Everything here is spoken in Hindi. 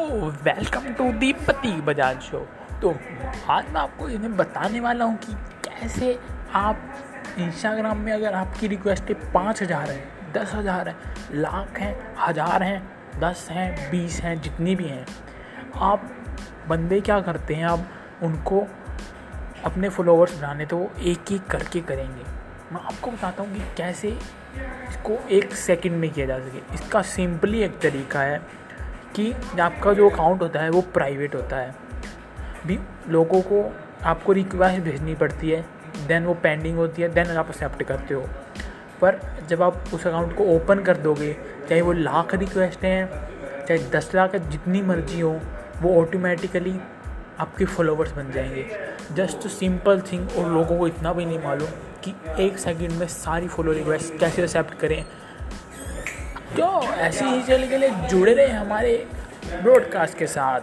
Welcome to Deepti Bajaj show. तो आज मैं आपको इन्हें बताने वाला हूँ कि कैसे आप इंस्टाग्राम में अगर आपकी रिक्वेस्ट पाँच हज़ार है, दस हज़ार है, लाख हैं, हज़ार हैं, दस हैं, बीस हैं, जितनी भी हैं, आप बंदे क्या करते हैं, आप उनको अपने फॉलोअर्स बनाने तो वो एक एक करके करेंगे। मैं आपको बताता हूँ कि कैसे इसको एक सेकंड में किया जा सके। इसका सिंपली एक तरीका है। कि आपका जो अकाउंट होता है, वो प्राइवेट होता है। भी लोगों को आपको रिक्वेस्ट भेजनी पड़ती है देन वो पेंडिंग होती है देन आप एक्सेप्ट करते हो। पर जब आप उस अकाउंट को ओपन कर दोगे, चाहे वो लाख रिक्वेस्ट हैं, चाहे दस लाख, जितनी मर्ज़ी हो, वो ऑटोमेटिकली आपके फॉलोवर्स बन जाएँगे। जस्ट सिंपल थिंग और लोगों को इतना भी नहीं मालूम कि एक सेकंड में सारी फॉलो रिक्वेस्ट कैसे एक्सेप्ट करें। क्यों ऐसे ही चल के लिए जुड़े रहे हमारे ब्रॉडकास्ट के साथ।